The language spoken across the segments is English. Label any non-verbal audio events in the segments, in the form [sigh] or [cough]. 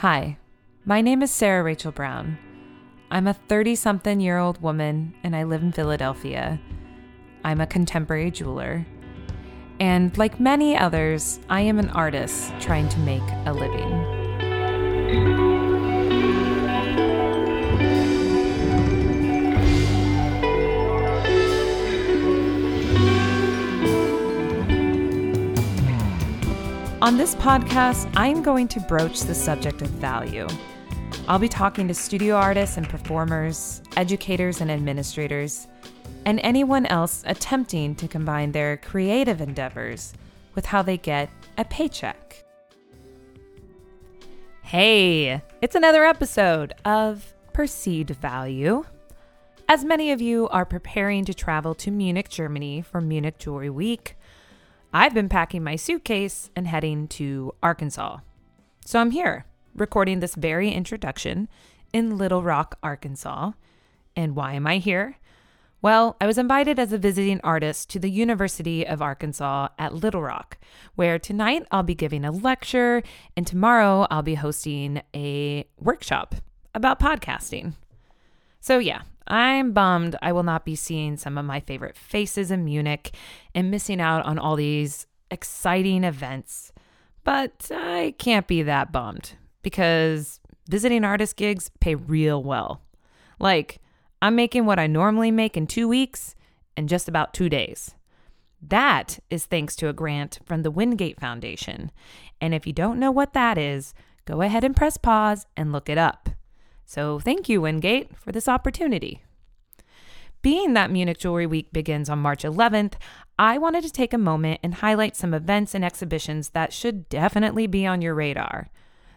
Hi, my name is Sarah Rachel Brown. I'm a 30 something year old woman and I live in Philadelphia. I'm a contemporary jeweler. And like many others, I am an artist trying to make a living. On this podcast, I'm going to broach the subject of value. I'll be talking to studio artists and performers, educators and administrators, and anyone else attempting to combine their creative endeavors with how they get a paycheck. Hey, it's another episode of Perceived Value. As many of you are preparing to travel to Munich, Germany for Munich Jewelry Week, I've been packing my suitcase and heading to Arkansas. So I'm here recording this very introduction in Little Rock, Arkansas. And why am I here? Well, I was invited as a visiting artist to the University of Arkansas at Little Rock, where tonight I'll be giving a lecture and tomorrow I'll be hosting a workshop about podcasting. So, yeah, I'm bummed I will not be seeing some of my favorite faces in Munich and missing out on all these exciting events. But I can't be that bummed because visiting artist gigs pay real well. Like, I'm making what I normally make in two weeks in just about two days. That is thanks to a grant from the Windgate Foundation. And if you don't know what that is, go ahead and press pause and look it up. So thank you, Windgate, for this opportunity. Being that Munich Jewelry Week begins on March 11th, I wanted to take a moment and highlight some events and exhibitions that should definitely be on your radar.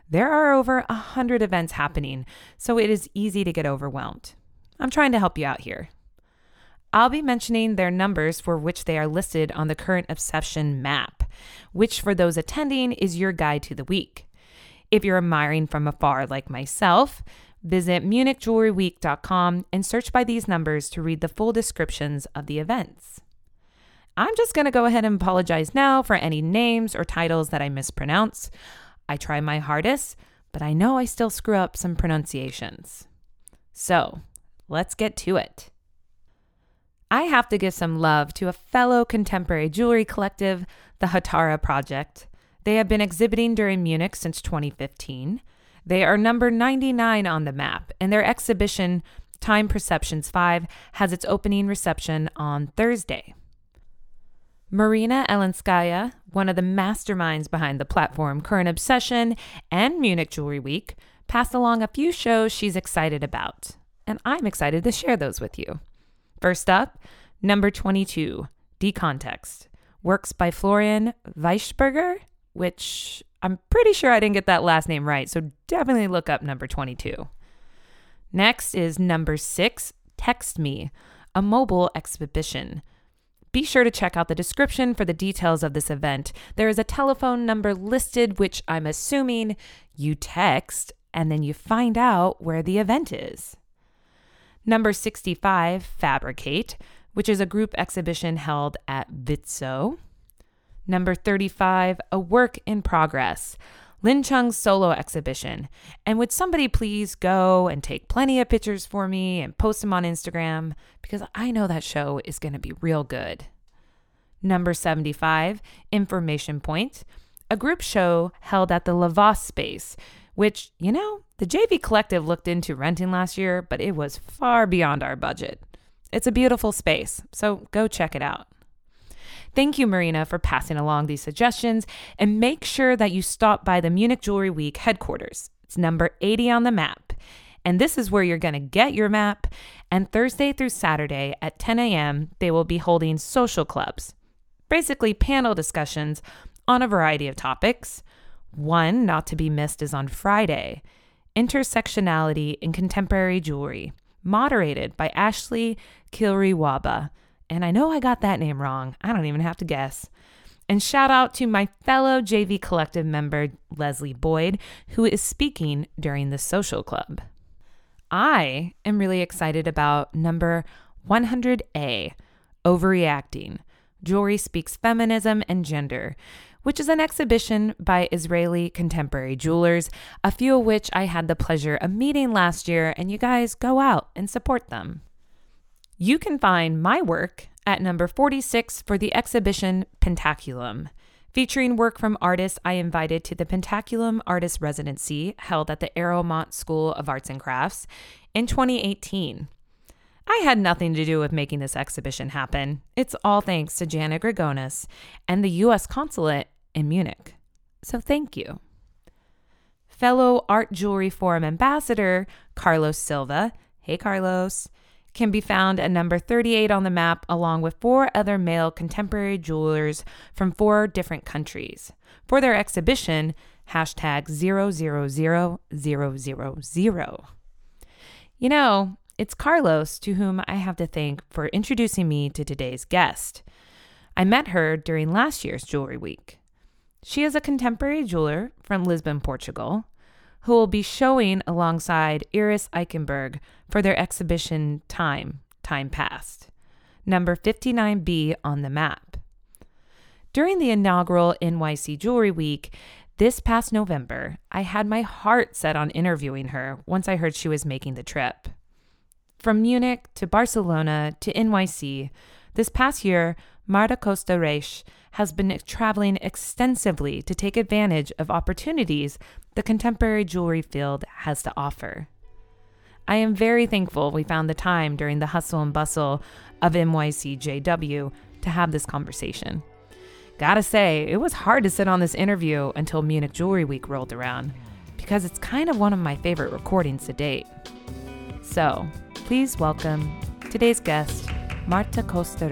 There are over a hundred events happening, so it is easy to get overwhelmed. I'm trying to help you out here. I'll be mentioning their numbers for which they are listed on the current obsession map, which for those attending is your guide to the week. If you're admiring from afar like myself, Visit munichjewelryweek.com and search by these numbers to read the full descriptions of the events. I'm just going to go ahead and apologize now for any names or titles that I mispronounce. I try my hardest, but I know I still screw up some pronunciations. So, let's get to it. I have to give some love to a fellow contemporary jewelry collective, the Hatara Project. They have been exhibiting during Munich since 2015. They are number 99 on the map, and their exhibition, Time Perceptions 5, has its opening reception on Thursday. Marina Elenskaya, one of the masterminds behind the platform Current Obsession and Munich Jewelry Week, passed along a few shows she's excited about, and I'm excited to share those with you. First up, number 22, Decontext, works by Florian Weichsberger, which I'm pretty sure I didn't get that last name right, so definitely look up number 22. Next is number six, Text Me, a mobile exhibition. Be sure to check out the description for the details of this event. There is a telephone number listed, which I'm assuming you text and then you find out where the event is. Number 65, Fabricate, which is a group exhibition held at Vitzo. Number 35, A Work in Progress, Lin Chung's solo exhibition. And would somebody please go and take plenty of pictures for me and post them on Instagram because I know that show is going to be real good. Number 75, Information Point, a group show held at the Lavos space, which, you know, the JV Collective looked into renting last year, but it was far beyond our budget. It's a beautiful space, so go check it out. Thank you, Marina, for passing along these suggestions. And make sure that you stop by the Munich Jewelry Week headquarters. It's number 80 on the map. And this is where you're going to get your map. And Thursday through Saturday at 10 a.m., they will be holding social clubs, basically panel discussions on a variety of topics. One not to be missed is on Friday Intersectionality in Contemporary Jewelry, moderated by Ashley Kilriwaba. And I know I got that name wrong. I don't even have to guess. And shout out to my fellow JV Collective member, Leslie Boyd, who is speaking during the social club. I am really excited about number 100A Overreacting Jewelry Speaks Feminism and Gender, which is an exhibition by Israeli contemporary jewelers, a few of which I had the pleasure of meeting last year, and you guys go out and support them. You can find my work at number 46 for the exhibition Pentaculum, featuring work from artists I invited to the Pentaculum Artist Residency held at the Arrowmont School of Arts and Crafts in 2018. I had nothing to do with making this exhibition happen. It's all thanks to Jana Grigonis and the U.S. Consulate in Munich. So thank you. Fellow Art Jewelry Forum ambassador Carlos Silva, hey Carlos, can be found at number 38 on the map, along with four other male contemporary jewelers from four different countries. For their exhibition, hashtag 000000. You know, it's Carlos to whom I have to thank for introducing me to today's guest. I met her during last year's Jewelry Week. She is a contemporary jeweler from Lisbon, Portugal, who will be showing alongside Iris Eichenberg for their exhibition Time, Time Past, number 59B on the map. During the inaugural NYC Jewelry Week, this past November, I had my heart set on interviewing her once I heard she was making the trip. From Munich to Barcelona to NYC, this past year, Marta Costa Reis has been traveling extensively to take advantage of opportunities the contemporary jewelry field has to offer. I am very thankful we found the time during the hustle and bustle of NYCJW to have this conversation. Gotta say, it was hard to sit on this interview until Munich Jewelry Week rolled around, because it's kind of one of my favorite recordings to date. So, please welcome today's guest, Marta Costa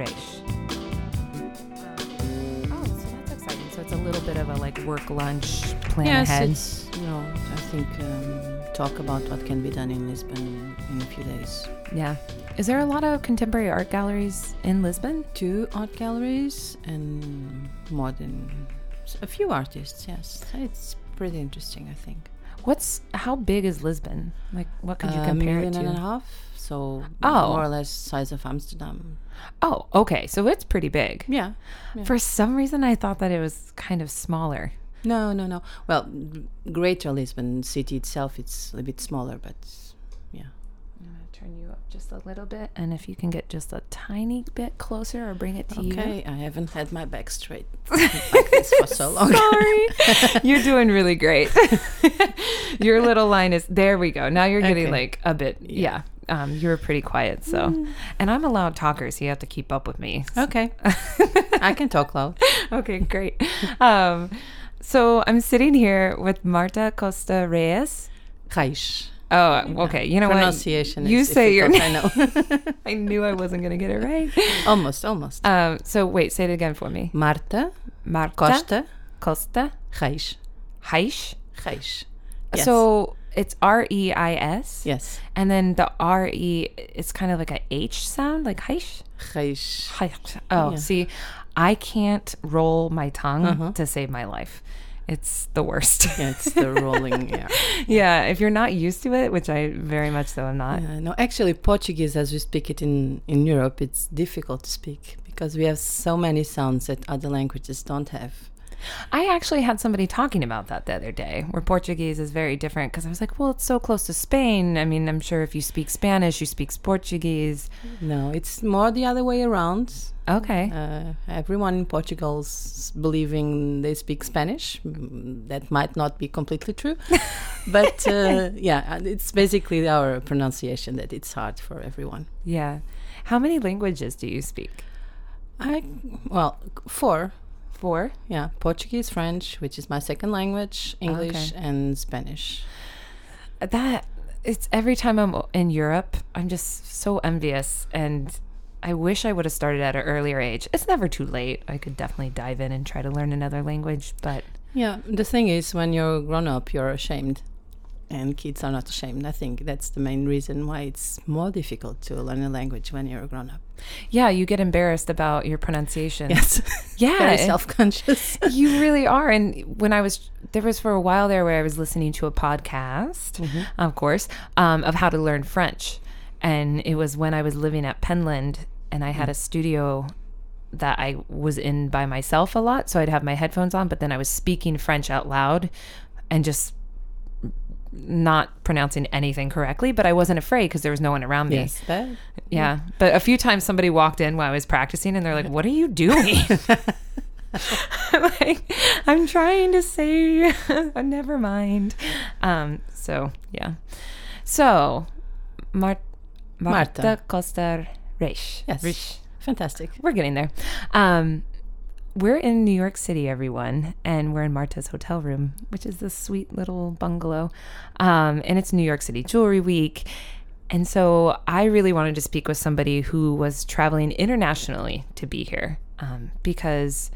little bit of a like work lunch plan yes, ahead. it's you know I think um, talk about what can be done in Lisbon in a few days. Yeah. Is there a lot of contemporary art galleries in Lisbon? Two art galleries and more than a few artists. Yes, it's pretty interesting. I think. What's how big is Lisbon? Like what could you a compare it million to? and a half. So Oh. more or less size of Amsterdam. Oh, okay. So it's pretty big. Yeah. yeah. For some reason I thought that it was kind of smaller. No, no, no. Well, Greater Lisbon city itself, it's a bit smaller, but yeah. I'm gonna turn you up just a little bit, and if you can get just a tiny bit closer or bring it to you. Okay, I haven't had my back straight [laughs] like this for so long. Sorry. [laughs] you're doing really great. [laughs] Your little line is there we go. Now you're getting Okay. like a bit yeah. Um, you were pretty quiet, so and I'm a loud talker, so you have to keep up with me. Okay, [laughs] I can talk loud. okay, great. Um, so I'm sitting here with Marta Costa Reyes. Reis. Oh, okay. You know what? Pronunciation. You say your difficult, I know. [laughs] I knew I wasn't gonna get it right. almost, almost. Um, so wait, say it again for me. Marta Marta Costa Costa Reis. Heisch. Reis. Yes. So it's R E I S. yes, And then the R E, it's kind of like a H sound, like Heisch. Reis. Heisch. Oh, Yeah. see, I can't roll my tongue Uh-huh. to save my life. It's the worst. Yeah, it's the rolling. Yeah. [laughs] yeah, if you're not used to it, which I very much so am not. Uh, no, actually, Portuguese, as we speak it in in Europe, it's difficult to speak because we have so many sounds that other languages don't have. I actually had somebody talking about that the other day, where Portuguese is very different. Because I was like, well, it's so close to Spain. I mean, I'm sure if you speak Spanish, you speak Portuguese. No, it's more the other way around. Okay. Uh, everyone in Portugal's believing they speak Spanish. That might not be completely true, [laughs] but uh, yeah, uh, it's basically our pronunciation that it's hard for everyone. yeah. How many languages do you speak? I well, four. Four. Yeah, Portuguese, French, which is my second language, English, and Spanish. that it's every time I'm in Europe, I'm just so envious and I wish I would have started at an earlier age. It's never too late. I could definitely dive in and try to learn another language, but Yeah, the thing is, when you're grown up, you're ashamed, and kids are not ashamed. I think that's the main reason why it's more difficult to learn a language when you're a grown up. yeah, you get embarrassed about your pronunciation. Yes, [laughs] Yeah. very self-conscious. [laughs] you really are. And when I was, there was for a while there where I was listening to a podcast, of course, um, of how to learn French. And it was when I was living at Penland and I had a studio that I was in by myself a lot. So I'd have my headphones on, but then I was speaking French out loud and just not pronouncing anything correctly, but I wasn't afraid because there was no one around me. Yes, that, Yeah. But a few times somebody walked in while I was practicing and they're like, What are you doing? I'm [laughs] [laughs] like, I'm trying to say, [laughs] never mind. Um, so, yeah. So, Mar- Marta, Marta. Costa Reis. Yes. Reis. fantastic. We're getting there. Um, we're in New York City, everyone, and we're in Marta's hotel room, which is this sweet little bungalow. Um, and it's New York City Jewelry Week. And so I really wanted to speak with somebody who was traveling internationally to be here um, because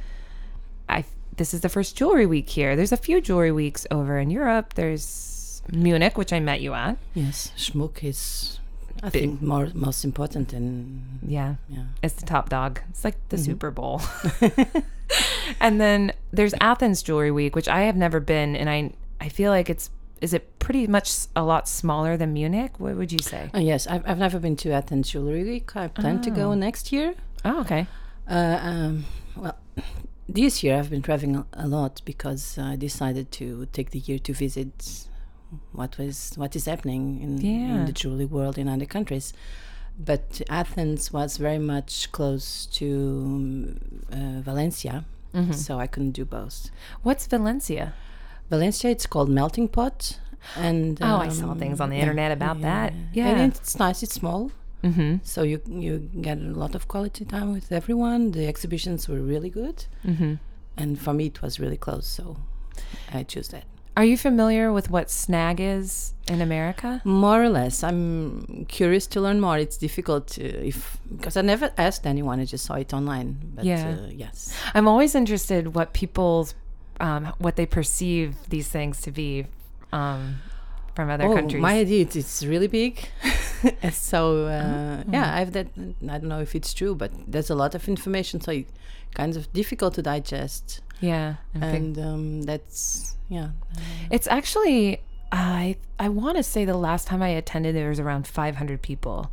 I this is the first jewelry week here. There's a few jewelry weeks over in Europe. There's Munich, which I met you at. Yes, Schmuck is, I Big. think, more most important and Yeah. yeah. It's the top dog. It's like the Super Bowl. [laughs] [laughs] and then there's Athens Jewelry Week, which I have never been, and I I feel like it's is it pretty much a lot smaller than Munich? What would you say? Uh, yes, I've, I've never been to Athens Jewelry Week. I plan to go next year. Oh, okay. Uh, um, well, this year I've been traveling a- a lot because I decided to take the year to visit what was what is happening in, Yeah. in the jewelry world in other countries. But Athens was very much close to um, uh, Valencia, Mm-hmm. so I couldn't do both. What's Valencia? Valencia, it's called melting pot, and Oh, I saw um, things on the yeah, internet about that. And Yeah. it's nice. It's small, Mm-hmm. so you you get a lot of quality time with everyone. The exhibitions were really good, Mm-hmm. and for me it was really close, so I choose that. Are you familiar with what SNAG is in America? More or less, I'm curious to learn more. It's difficult to, if because I never asked anyone. I just saw it online. But Yeah. uh, yes, I'm always interested what people's um, what they perceive these things to be um, from other oh, countries. my idea it's, it's really big. [laughs] So uh, Oh. yeah, I have that. I don't know if it's true, but there's a lot of information, so it's kind of difficult to digest. Yeah, and um, that's yeah. It's actually I I want to say the last time I attended there was around 500 people.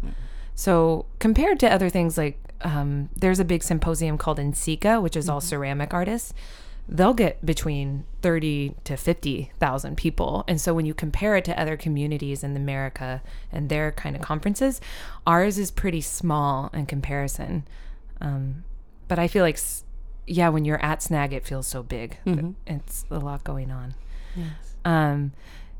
So compared to other things like um, there's a big symposium called NCECA, which is all ceramic artists. They'll get between 30 to 50,000 people. And so when you compare it to other communities in America and their kind of conferences, ours is pretty small in comparison. Um, but I feel like, s- yeah, when you're at SNAG, it feels so big. Mhm. It's a lot going on. Yes. Um,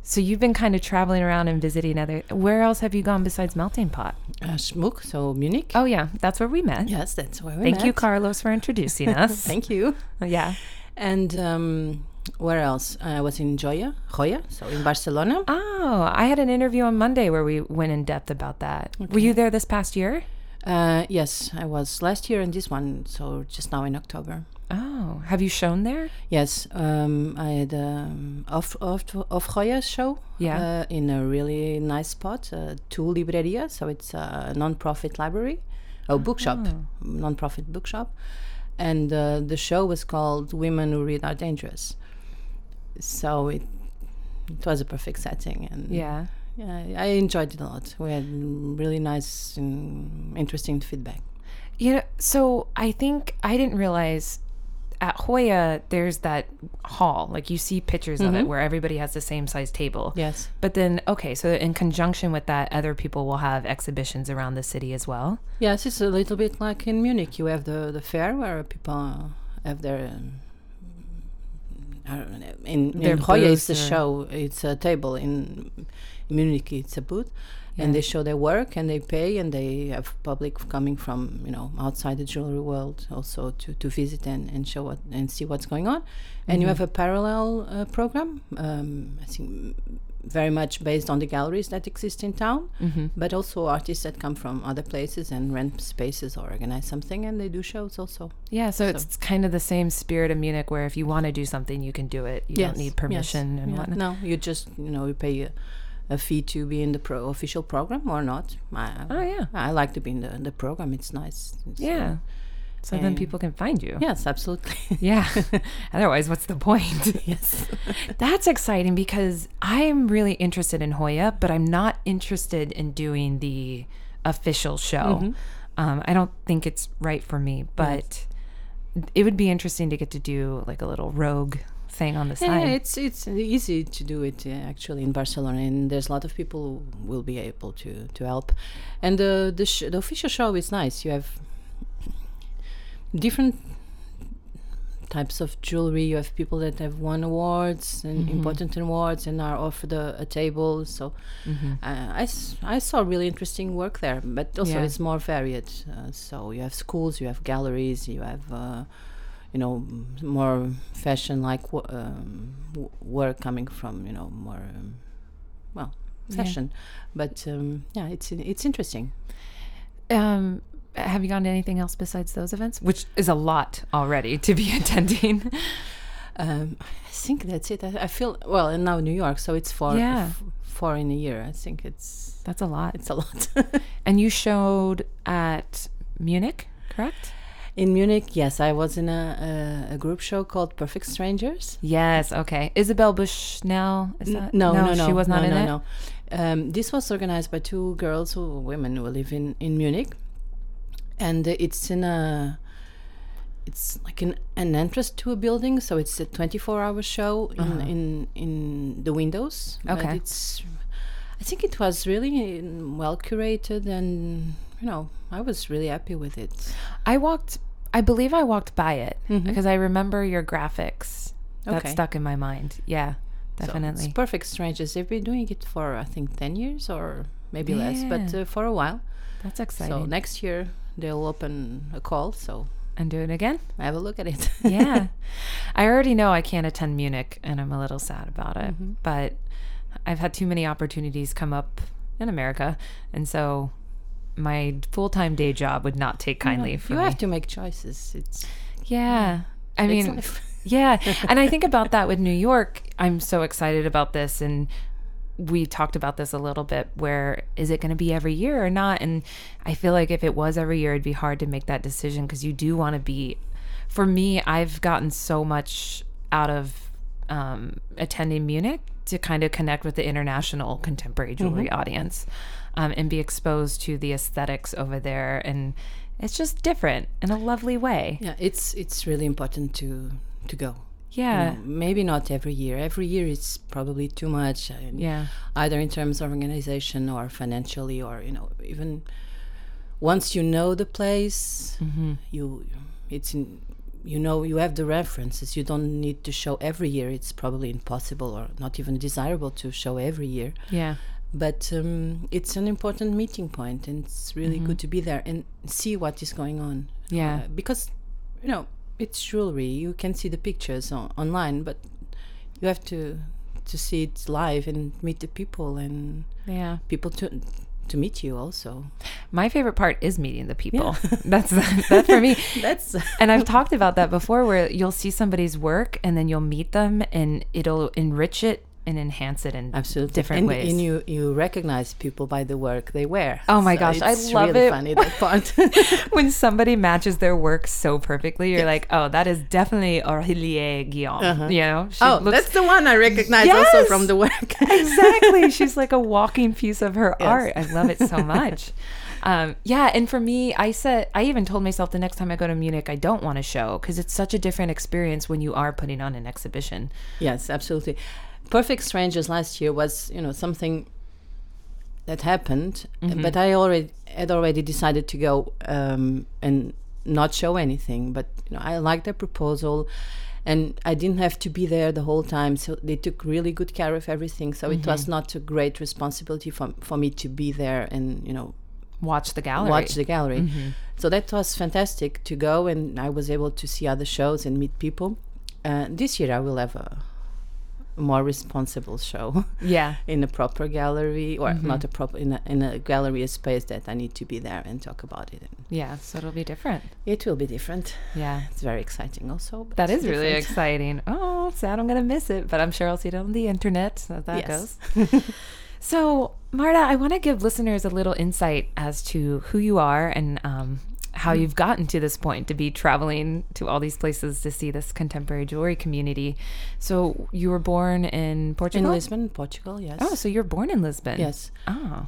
so you've been kind of traveling around and visiting other. Where else have you gone besides Melting Pot? Uh, Schmuck, so Munich. Oh yeah, that's where we met. Yes, that's where we met. Thank you. Carlos, for introducing [laughs] us. Thank you. [laughs] yeah. And um, where else? I was in Joya, Joya, so in Barcelona. Oh, I had an interview on Monday where we went in depth about that. Were you there this past year? Uh, yes, I was last year and this one, so just now in October. Oh, have you shown there? Yes, um, I had um, off off off show. Yeah. Uh, in a really nice spot, uh, Tu Libreria. So it's a non-profit library, oh bookshop, Oh. non-profit bookshop, and uh, the show was called "Women Who Read Are Dangerous." So it it was a perfect setting, and Yeah. Yeah, I enjoyed it a lot. We had really nice and interesting feedback. You know, so I think I didn't realize at Joya there's that hall. Like you see pictures of it where everybody has the same size table. Yes. But then, okay, so in conjunction with that, other people will have exhibitions around the city as well. Yes, it's a little bit like in Munich. You have the, the fair where people have their. Um, I don't know, in in Joya, it's a show. It's a table. In Munich, it's a booth, Yeah. and they show their work and they pay and they have public coming from you know outside the jewelry world also to, to visit and, and show what and see what's going on. And you Mhm. have a parallel uh, program. Um, I think very much based on the galleries that exist in town Mm-hmm. but also artists that come from other places and rent spaces or organize something and they do shows also Yeah, so, it's kind of the same spirit of Munich where if you want to do something, you can do it. You don't need permission and Yeah. whatnot. no you just you know you pay a, a fee to be in the pro official program or not I, Oh, yeah. I like to be in the, the program it's nice It's, Yeah. So then people can find you. yes absolutely [laughs] Yeah. [laughs] Otherwise, what's the point? [laughs] yes That's exciting because I'm really interested in Joya, but I'm not interested in doing the official show. Mhm. Um, I don't think it's right for me, but it would be interesting to get to do like a little rogue thing on the side. Yeah, it's it's easy to do it uh, actually in Barcelona, and there's a lot of people who will be able to to help. And the the, sh- the official show is nice. You have different types of jewelry. You have people that have won awards and Mhm. important awards and are offered a, a table. So Mhm. uh, I, s- I saw really interesting work there, but also Yeah. it's more varied. Uh, so you have schools, you have galleries, you have, uh, you know, more fashion like um, work coming from, you know, more, um, well, Yeah. fashion. But um, yeah, it's it's interesting. Um, have you gone to anything else besides those events? Which is a lot already to be [laughs] attending. Um, I think that's it. I, I feel well, and now New York, so it's four, Yeah. four in a year. I think it's That's a lot. it's a lot. [laughs] And you showed at Munich, correct? In Munich, yes, I was in a, a, a group show called Perfect Strangers. Yes. Okay. Isabel Bushnell. Is that no, no, no, She was not no, in no, it. No. Um, this was organized by two girls, who women who live in in Munich, and uh, it's in a. It's like an, an entrance to a building, so it's a 24-hour show in, Uh-huh. in in the windows. Okay. it's, I think it was really mm, well curated, and you know, I was really happy with it. I walked. I believe I walked by it Mhm. because I remember your graphics. That Okay. stuck in my mind. Yeah, So definitely. it's Perfect Strangers. They've been doing it for I think 10 years or maybe less, but uh, for a while. That's exciting. So next year they'll open a call, so and do it again. have a look at it. [laughs] yeah. [laughs] I already know I can't attend Munich and I'm a little sad about it. Mhm. But I've had too many opportunities come up in America. And so my full time day job would not take kindly you for you me. have to make choices. It's yeah. I it's mean, life. [laughs] yeah. [laughs] And I think about that with New York. I'm so excited about this. And we talked about this a little bit where is it going to be every year or not? And I feel like if it was every year, it'd be hard to make that decision because you do want to be. For me, I've gotten so much out of um, attending Munich to kind of connect with the international contemporary jewelry audience um, and be exposed to the aesthetics over there. And it's just different in a lovely way. yeah, it's it's really important to to go. You Yeah. know, maybe not every year. Every year is probably too much. uh, Yeah. either in terms of organization or financially or you know even once you know the place Mm-hmm. you it's in you know you have the references you don't need to show every year it's probably impossible or not even desirable to show every year Yeah. But um, it's an important meeting point and it's really good to be there and see what is going on Mm-hmm. Yeah. Uh, because you know it's jewelry you can see the pictures on, online but you have to to see it live and meet the people and Yeah. people to to meet you also My favorite part is meeting the people. [laughs] That's that's for me. [laughs] that's [laughs] And I've talked about that before where you'll see somebody's work and then you'll meet them and it'll enrich it and enhance it in absolutely different and, ways. and you you recognize people by the work they wear Oh my gosh, I love really it. funny that [laughs] part [laughs] when somebody matches their work so perfectly, you're like, oh, that is definitely Aurélie Guillaume. Uh-huh. You know, she oh looks- that's the one i recognize also from the work [laughs] exactly. She's like a walking piece of her Yes. art. I love it so much. Um, yeah, and for me, I said I even told myself the next time I go to Munich, I don't want to show because it's such a different experience when you are putting on an exhibition. Yes, absolutely. Perfect Strangers last year was, you know, something that happened, Mm-hmm. but I already had already decided to go um, and not show anything. But you know, I liked their proposal, and I didn't have to be there the whole time. So they took really good care of everything. So it Mm-hmm. was not a great responsibility for for me to be there and you know Watch the gallery. watch the gallery. Mm-hmm. So that was fantastic to go, and I was able to see other shows and meet people. Uh, this year I will have a more responsible show [laughs] yeah. in a proper gallery, or Mm-hmm. not a proper in a, in a gallery a space that I need to be there and talk about it. Yeah. So it'll be different. it will be different. Yeah. It's very exciting, also. That it's really exciting. Oh, sad I'm going to miss it, but I'm sure I'll see it on the internet. So that Yes. goes. [laughs] so, Marta, I want to give listeners a little insight as to who you are and um, how you've gotten to this point to be traveling to all these places to see this contemporary jewelry community. So, you were born in Portugal? in? Lisbon, Portugal. Yes. Oh, so you're born in Lisbon? yes. Oh.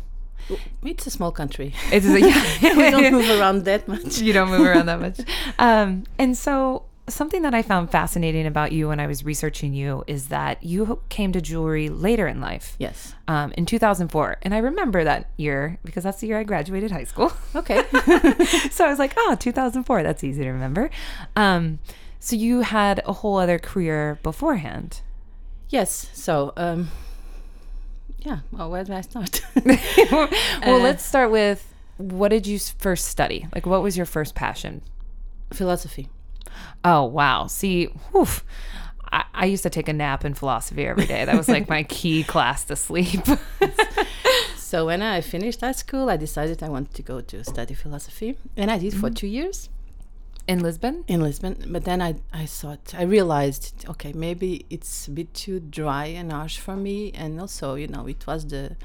It's a small country. It's a, [laughs] yeah. we don't move around that much. you don't move around that much. [laughs] Um, and so, something that I found fascinating about you when I was researching you is that you came to jewelry later in life. Yes. Um, in 2004. And I remember that year because that's the year I graduated high school. Okay. [laughs] so I was like, oh, 2004. That's easy to remember. Um, so you had a whole other career beforehand. yes. So, um, yeah. Well, where do I start? [laughs] [laughs] well, Uh, let's start with what did you first study? Like, what was your first passion? Philosophy. Oh, wow. See, whew, I, I used to take a nap in philosophy every day. That was like my [laughs] key class to sleep. [laughs] So when I finished high school, I decided I wanted to go to study philosophy, and I did for mm-hmm. two years in Lisbon? in Lisbon. But then I, I thought, I realized, okay, maybe it's a bit too dry and harsh for me, and also, you know, it was the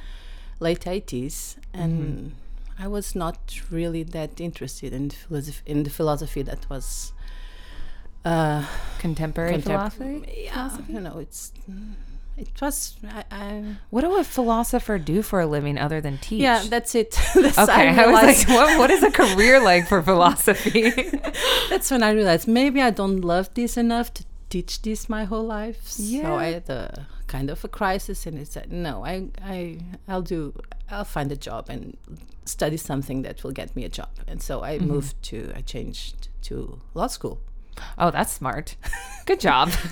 late eighties, and mm-hmm. I was not really that interested in philosophy, in the philosophy that was. Uh, Contemporary contem- philosophy? Yeah, you know, it's. It was. I, I What do a philosopher do for a living other than teach? yeah, that's it. [laughs] That's- Okay, I, was like, what, what is a career like for [laughs] philosophy? [laughs] That's when I realized maybe I don't love this enough to teach this my whole life. Yeah. So I had a kind of a crisis, and I said, no, I, I, I'll do, I'll find a job and study something that will get me a job. And so I Mm-hmm. moved to, I changed to law school. Oh, that's smart. Good job. [laughs]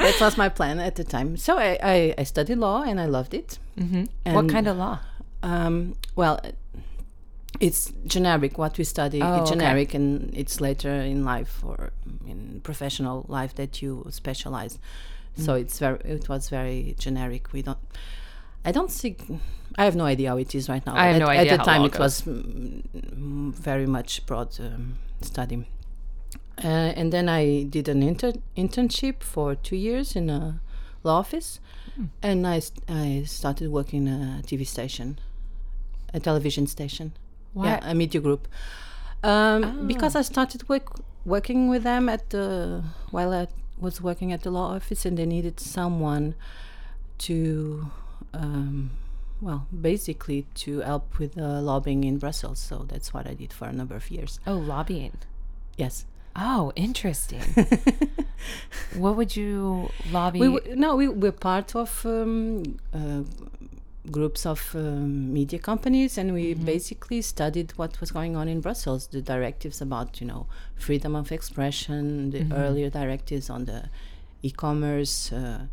That was my plan at the time. So I, I, I studied law and I loved it. hmm What kind of law? Um, well, it's generic. What we study Oh, okay. generic, and it's later in life or in professional life that you specialize. So Mm. it's very. It was very generic. We don't. I don't think. I have no idea how it is right now. I have at, no idea At the time, it was mm, mm, very much broad um, study. Uh, and then I did an inter- internship for two years in a law office, Hmm. and I, st- I started working in a TV station, a television station, Why? yeah, a media group. Um, Because I started work, working with them at the while I was working at the law office, and they needed someone to, um, well, basically to help with uh, lobbying in Brussels. So that's what I did for a number of years. Oh, lobbying. Yes. Oh, interesting. [laughs] what would you lobby? We no, we we're part of um, uh, groups of um, media companies, and we basically studied what was going on in Brussels, the directives about you know freedom of expression, the earlier directives on the e-commerce. Uh,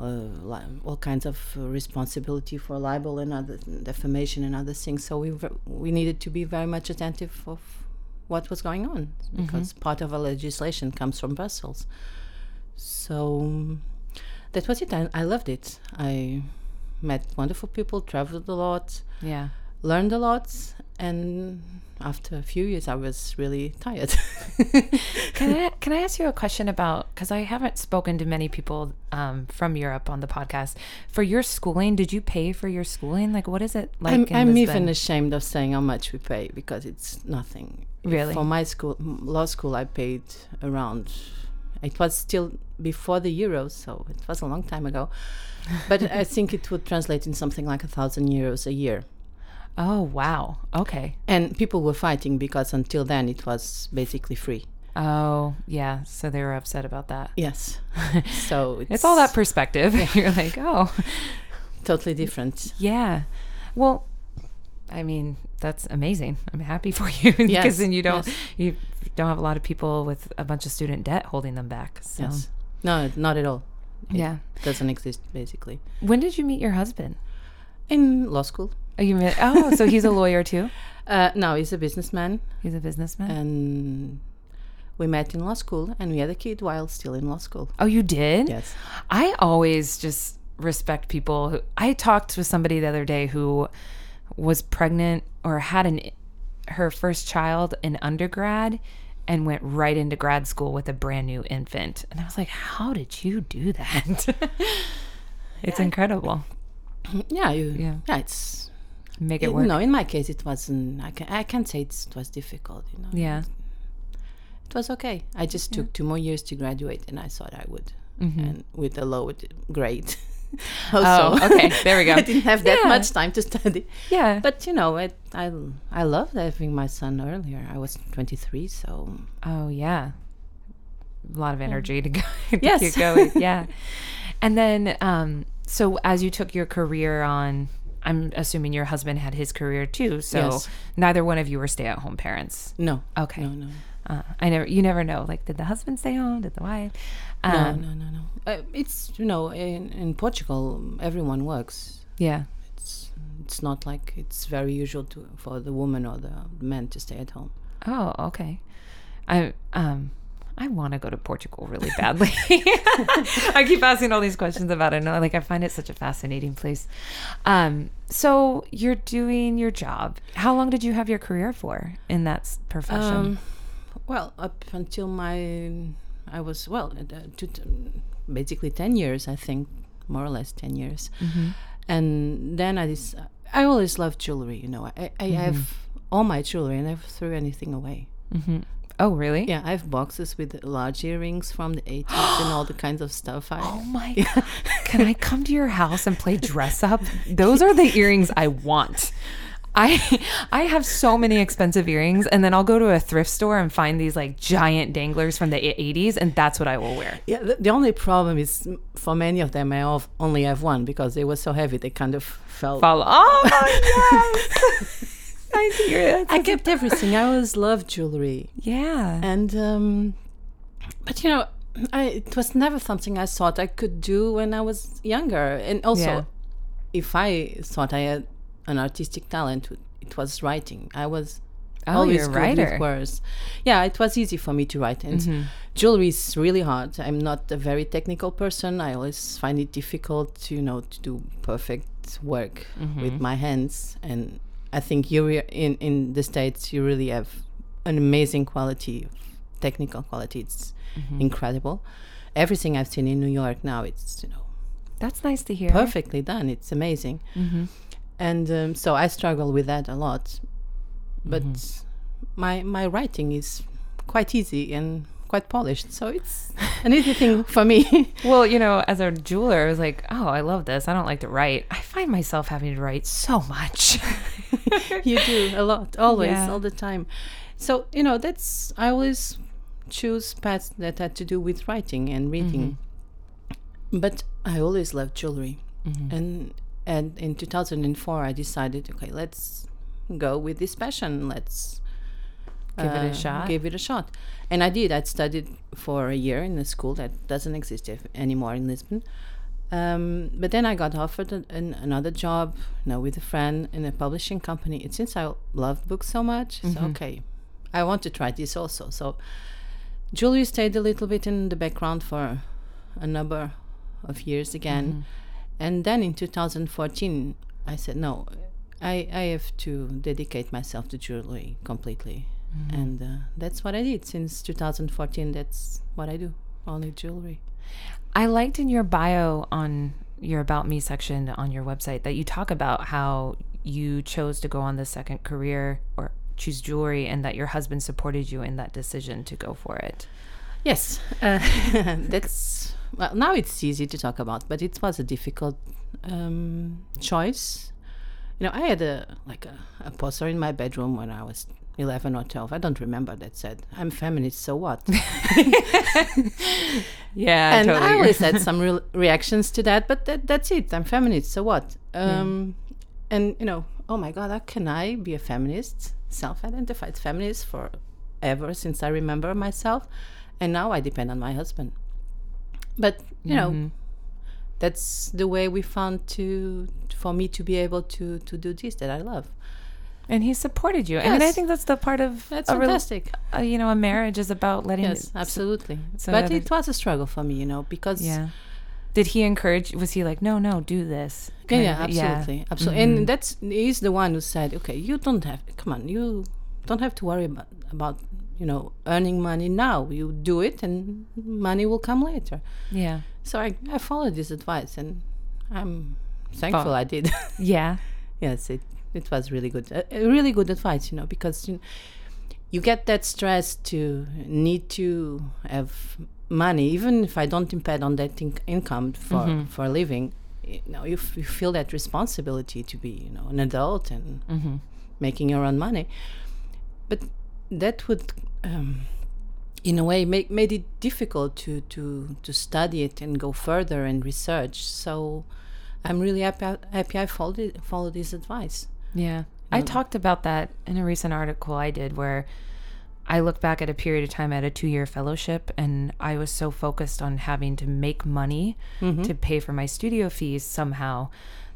uh, li- all kinds of uh, responsibility for libel and other defamation and other things. So we ver- we needed to be very much attentive of what was going on because part of our legislation comes from Brussels. So that was it. I, I loved it. I met wonderful people, traveled a lot, yeah. learned a lot, and after a few years, I was really tired. [laughs] Can I can I ask you a question about because I haven't spoken to many people um, from Europe on the podcast. For your schooling, did you pay for your schooling? Like, what is it like? I'm, I'm even ashamed of saying how much we pay because it's nothing. Really? For my school, law school, I paid around. It was still before the euros, so it was a long time ago. [laughs] But I think it would translate in something like a thousand euros a year. Oh wow. Okay. And people were fighting because until then it was basically free. Oh yeah. So they were upset about that. Yes. [laughs] so it's, It's all that perspective. [laughs] You're like, oh totally different. yeah. Well, I mean that's amazing. I'm happy for [laughs] you because Yes, then you don't yes. you don't have a lot of people with a bunch of student debt holding them back. So Yes. No, not at all. It yeah. doesn't exist basically. When did you meet your husband? In law school. Oh, you met. Oh, so he's a lawyer too. [laughs] Uh, no, he's a businessman, He's a businessman. and we met in law school, and we had a kid while still in law school. oh, you did? Yes. I always just respect people who I talked with somebody the other day who was pregnant or had an her first child in undergrad and went right into grad school with a brand new infant. And I was like, "How did you do that?" [laughs] it's incredible. Yeah, you. Yeah. Yeah, it's. Make it it- work. no, in my case, it wasn't. I can. I can't say it's, it was difficult. You know. Yeah. It was okay. I just took two more years to graduate, and I thought I would, Mm-hmm. and with a low grade. [laughs] [laughs] Oh, okay. There we [laughs] go. I didn't have that Yeah. much time to study. Yeah. But you know, it, I I loved having my son earlier. I was 23, so Oh yeah, a lot of energy to go. [laughs] to Yes. get going. Yeah, and then um, so as you took your career on, I'm assuming your husband had his career too. So Yes. neither one of you were stay-at-home parents. no. Okay. No, no. Uh, I never. You never know. Like, did the husband stay home? Did the wife? No, Um, no, no, no. Uh, it's you know, in, in Portugal, everyone works. Yeah. It's it's not like it's very usual to for the woman or the man to stay at home. Oh, okay. I um I want to go to Portugal really badly. [laughs] I keep asking all these questions about it. No, like I find it such a fascinating place. Um, so you're doing your job. How long did you have your career for in that profession? Um, well, up until my, I was well, uh, basically ten years, I think, more or less ten years, Mm-hmm. and then I just, I always loved jewelry. You know, I, I Mm-hmm. have all my jewelry, and I never threw anything away. hmm Oh, really? Yeah, I have boxes with large earrings from the 80s [gasps] and all the kinds of stuff. I, Oh my god! [laughs] Can I come to your house and play dress up? Those are the earrings I want. I [laughs] I have so many expensive earrings, and then I'll go to a thrift store and find these like giant danglers from the '80s, and that's what I will wear. Yeah, the, the only problem is mm, for many of them, I of- only have one because they were so heavy they kind of fell. Follow. [laughs] Oh yes! [laughs] I hear. I kept everything. I always loved jewelry, Yeah. and um, but you know, I, it was never something I thought I could do when I was younger. And also, Yeah. if I thought I had an artistic talent, it was writing. I was Oh, always you're a good writer. with words. Yeah, it was easy for me to write, and Mm-hmm. jewelry is really hard. I'm not a very technical person. I always find it difficult, you know, to do perfect work Mm-hmm. with my hands. And I think you re- in in the states you really have an amazing quality, technical quality. It's Mm-hmm. incredible. Everything I've seen in New York now, it's you know That's nice to hear. perfectly done. It's amazing. Mm-hmm. And um, so I struggle with that a lot. But Mm-hmm. my my writing is quite easy and quite polished, so it's [laughs] an easy thing for me. [laughs] Well, you know, as a jeweler, I was like, oh, I love this. I don't like to write. I find myself having to write so much. [laughs] you do a lot, always, Yeah. all the time. So you know that's I always choose paths that had to do with writing and reading. But I always loved jewelry, and and in 2004 I decided, okay, let's go with this passion. Let's Give it a uh, shot? Give it a shot, and I did. I studied for a year in a school that doesn't exist anymore in Lisbon. Um, but then I got offered an, an, another job, you know, with a friend in a publishing company. And since I love books so much, so okay, I want to try this also. So Julie stayed a little bit in the background for a number of years again, and then in 2014, I said no, I I have to dedicate myself to jewelry completely, and uh, that's what I did since 2014. That's what I do, only jewelry. I liked in your bio on your About Me section on your website that you talk about how you chose to go on the second career or choose jewelry and that your husband supported you in that decision to go for it. Yes, uh, [laughs] that's well. Now it's easy to talk about, but it was a difficult um, choice. You know, I had a like a, a poster in my bedroom when I was eleven or twelve. I don't remember that said, "I'm feminist." So what? [laughs] [laughs] Yeah, and I always had some [laughs] real reactions to that, but that, that's it. I'm feminist. So what? Um, And you know, oh my God, how can I be a feminist, self-identified feminist forever since I remember myself, and now I depend on my husband. But you know, that's the way we found to for me to be able to to do this that I love. and he supported you. I mean, I think that's the part of That's fantastic. uh, you know, a marriage is about letting. Yes, absolutely. so but it was a struggle for me, you know, because Yeah. Did he encourage? Was he like, no, no, do this? Yeah, yeah, absolutely, absolutely. And that's he's the one who said, "Okay, you don't have. Come on, you don't have to worry about about you know earning money now. You do it, and money will come later." Yeah. So I I followed this advice, and I'm thankful I did. [laughs] Yeah. yes, it it was really good, a really good advice, you know, because you, you get that stress to need to have money, even if I don't depend on that in- income for for a living. you know you, f- you feel that responsibility to be you know an adult and Mm-hmm. making your own money but that would um, in a way make made it difficult to to to study it and go further and research so i'm really happy happy i followed it, followed his advice Yeah. I talked about that in a recent article I did where I look back at a period of time at a two year fellowship and I was so focused on having to make money Mm-hmm. to pay for my studio fees somehow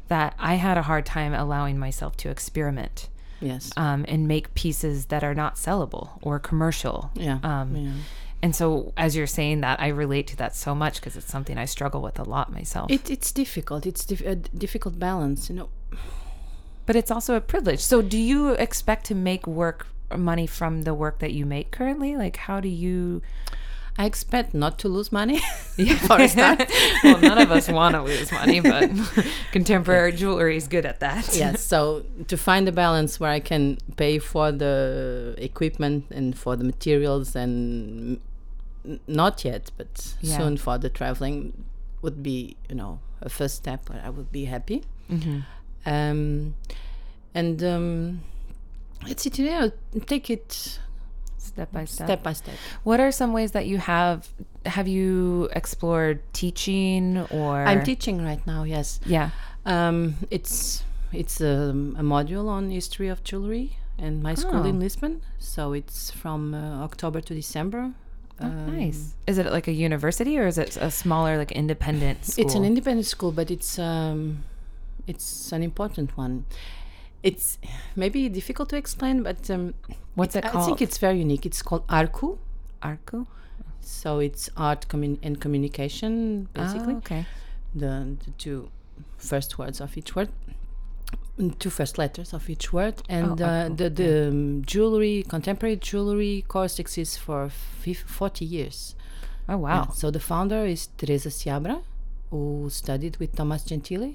that I had a hard time allowing myself to experiment yes um, and make pieces that are not sellable or commercial. yeah, Um, yeah. And so, as you're saying that, I relate to that so much because it's something I struggle with a lot myself. It, it's difficult it's dif- a difficult balance you know but it's also a privilege. So, do you expect to make work money from the work that you make currently? Like, how do you? I expect not to lose money. [laughs] For a start. [laughs] Well, none of us want to lose money, but [laughs] contemporary jewelry is good at that. yes so to find a balance where i can pay for the equipment and for the materials and not yet but Yeah. soon for the traveling would be you know a first step where i would be happy. Hmm um, and um, let's see today I'll take it Step by step. step by step What are some ways that you have? Have you explored teaching or? i'm teaching right now yes Yeah. um, it's it's um, a module on history of jewelry and my school Oh. in lisbon so it's from uh, october to december Oh, Um, nice. Is it like a university or is it a smaller, like independent school? It's an independent school, but it's um, it's an important one. It's maybe difficult to explain, but um, What's it I called? think it's very unique. It's called ARCU, Arco. so it's art commun- and communication, basically. Oh, okay. The the two first words of each word, mm, two first letters of each word, and Oh, uh, the the um, jewelry contemporary jewelry course exists for fif- forty years. Oh wow. Yeah, So the founder is Teresa Seabra, who studied with Thomas Gentille.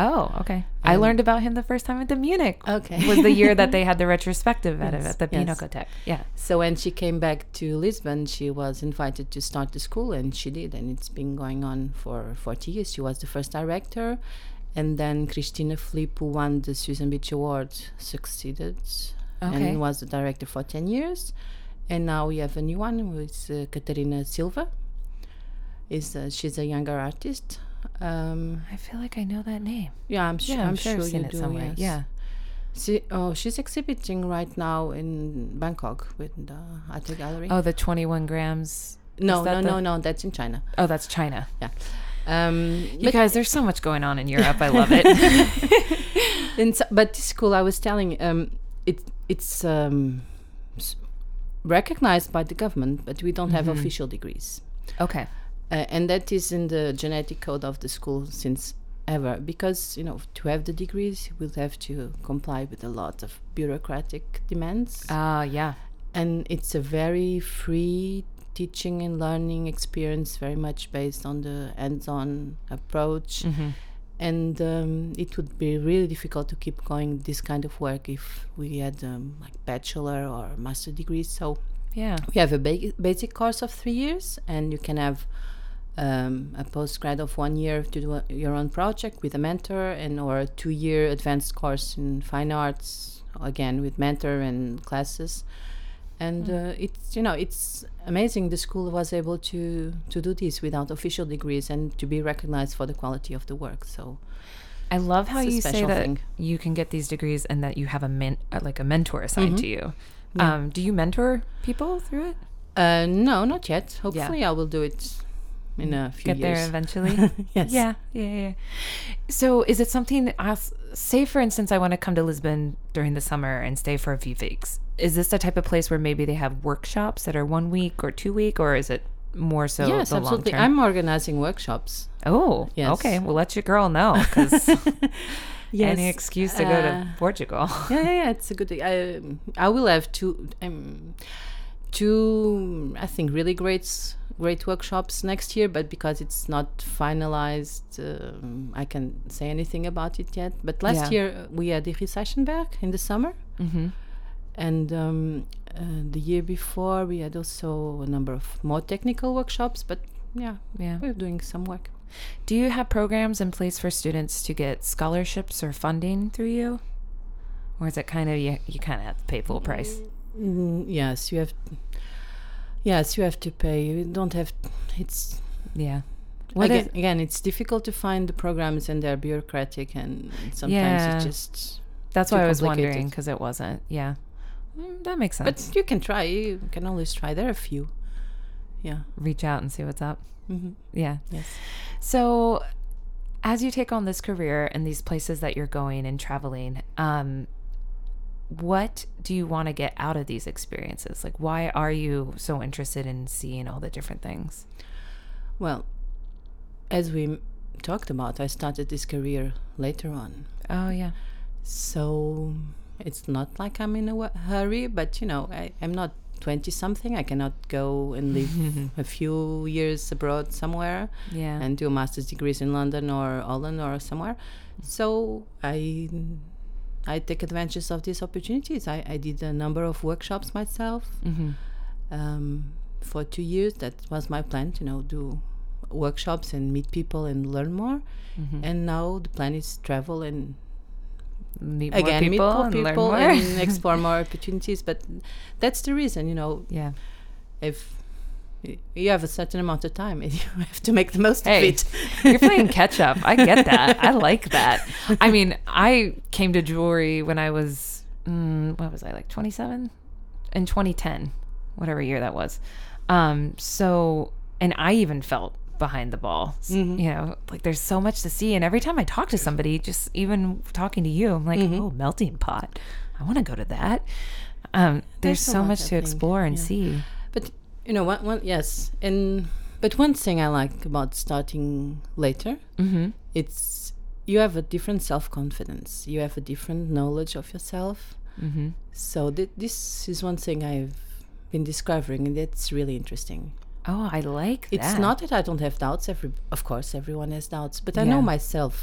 Oh, okay. I Um, learned about him the first time at the Munich. Okay. was the year that they [laughs] had the retrospective at, it Yes, at the yes. Yeah. So when she came back to Lisbon, she was invited to start the school, and she did, and it's been going on for 40 years. She was the first director, and then Cristina Filipe who won the Susan Beech Award, succeeded, Okay. and was the director for 10 years. And now we have a new one, is uh, Catarina Silva. Is uh, she's a younger artist? Um, I feel like I know that name. yeah, I'm, su- I'm, sure, I've seen it do. somewhere. yes. Yeah. She, oh, she's exhibiting right now in Bangkok with the Atta Gallery. Oh, the 21 grams. no, no, no, no, that's in China. Oh, that's China. Yeah. Um, You guys, there's so much going on in Europe. I love it. [laughs] in, so- but this school, I was telling, um, it, it's um, recognized by the government, but we don't have Mhm. official degrees. okay. Uh, and that is in the genetic code of the school since ever because you know to have the degrees we'll have to comply with a lot of bureaucratic demands Uh, yeah. and it's a very free teaching and learning experience very much based on the hands-on approach hmm and um, it would be really difficult to keep going this kind of work if we had um, like bachelor or master degrees so Yeah. we have a ba- basic course of three years and you can have um, a postgrad of one year to do a, your own project with a mentor and or a two-year advanced course in fine arts again with mentor and classes and Mm. uh, it's you know it's amazing the school was able to to do this without official degrees and to be recognized for the quality of the work so I love how you say that thing. you can get these degrees and that you have a men- uh, like a mentor assigned Mhm. to you. Yeah. Um, do you mentor people through it? uh, no not yet hopefully i will do it in a few Get there years eventually. [laughs] yes Yeah, yeah, yeah. So, is it something? I'll- Say, for instance, I want to come to Lisbon during the summer and stay for a few weeks. Is this the type of place where maybe they have workshops that are one week or two week, or is it more so yes the long absolutely term? i'm organizing workshops oh, Yes. okay. we'll let your girl know because [laughs] [laughs] any excuse to go to uh, Portugal. yeah, yeah, yeah, it's a good. I I will have two, um, two. I think really great, great workshops next year. But because it's not finalized, um, I can't say anything about it yet. But last Yeah. year uh, we had the Sessionberg in the summer, hmm and um, uh, the year before we had also a number of more technical workshops. But yeah, Yeah. we're doing some work. Do you have programs in place for students to get scholarships or funding through you? Or is it kind of you, you kind of have to pay full price? Mm, yes, you have. Yes, you have to pay. You don't have. It's Yeah. Again, again. It's difficult to find the programs, and they're bureaucratic, and sometimes Yeah. it's just. that's why I was wondering because it wasn't. Yeah. Mm, that makes sense. But you can try. You can always try. There are a few. Yeah. Reach out and see what's up. hmm Yeah. Yes. So, as you take on this career and these places that you're going and traveling, um, what do you want to get out of these experiences? Like, why are you so interested in seeing all the different things? Well, as we talked about, I started this career later on. Oh, yeah. So it's not like I'm in a hurry, but you know, I, I'm not 20 something. I cannot go and live [laughs] a few years abroad somewhere Yeah. and do a master's degrees in London or Holland or somewhere. So I I take advantage of these opportunities. I, I did a number of workshops myself mm-hmm. um, for two years. That was my plan, you know, do workshops and meet people and learn more. Mm-hmm. And now the plan is travel and Meet more again people meet more and learn people more. and [laughs] explore more opportunities. But that's the reason, you know, yeah. if you have a certain amount of time, and [laughs] you have to make the most Hey, of it. You're playing [laughs] catch up. I get that. I like that. I mean, I came to jewelry when I was, mm, what was I, like 27? In 2010, whatever year that was. Um, so, and I even felt behind the ball. Mhm. You know, like there's so much to see. And every time I talk to somebody, just even talking to you, I'm like, Mhm. oh, melting pot. I want to go to that. Um, there's, There's so much to explore and yeah. see. You know, one, one yes, and but one thing I like about starting later, Mm-hmm. it's you have a different self confidence. You have a different knowledge of yourself. Mm-hmm. So th- this is one thing I've been discovering, and that's really interesting. Oh, I like that. It's not that I don't have doubts. Every, of course, everyone has doubts, but I Yeah. know myself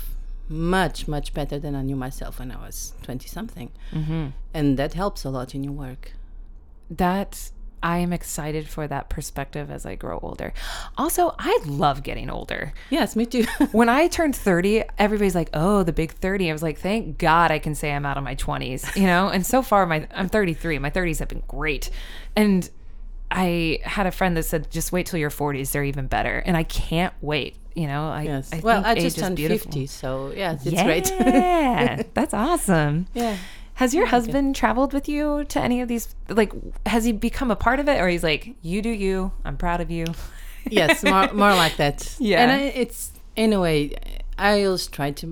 much, much better than I knew myself when I was twenty something, Mm-hmm. and that helps a lot in your work. that I am excited for that perspective as I grow older. Also, I love getting older. Yes, me too. [laughs] When I turned 30, everybody's like, "Oh, the big 30." I was like, "Thank God I can say I'm out of my 20s." You know? and so far my I'm 33. My 30s have been great. And I had a friend that said, "Just wait till your 40s, they're even better." And I can't wait, you know? I yes. I well, think I just turned beautiful. fifty, so yes, it's yeah, great. Yeah, [laughs] that's awesome. yeah. Has your oh husband traveled with you to any of these? Like, has he become a part of it, or he's like, "You do you. I'm proud of you." [laughs] yes, more more like that. [laughs] Yeah. and I, it's in a way I always try to,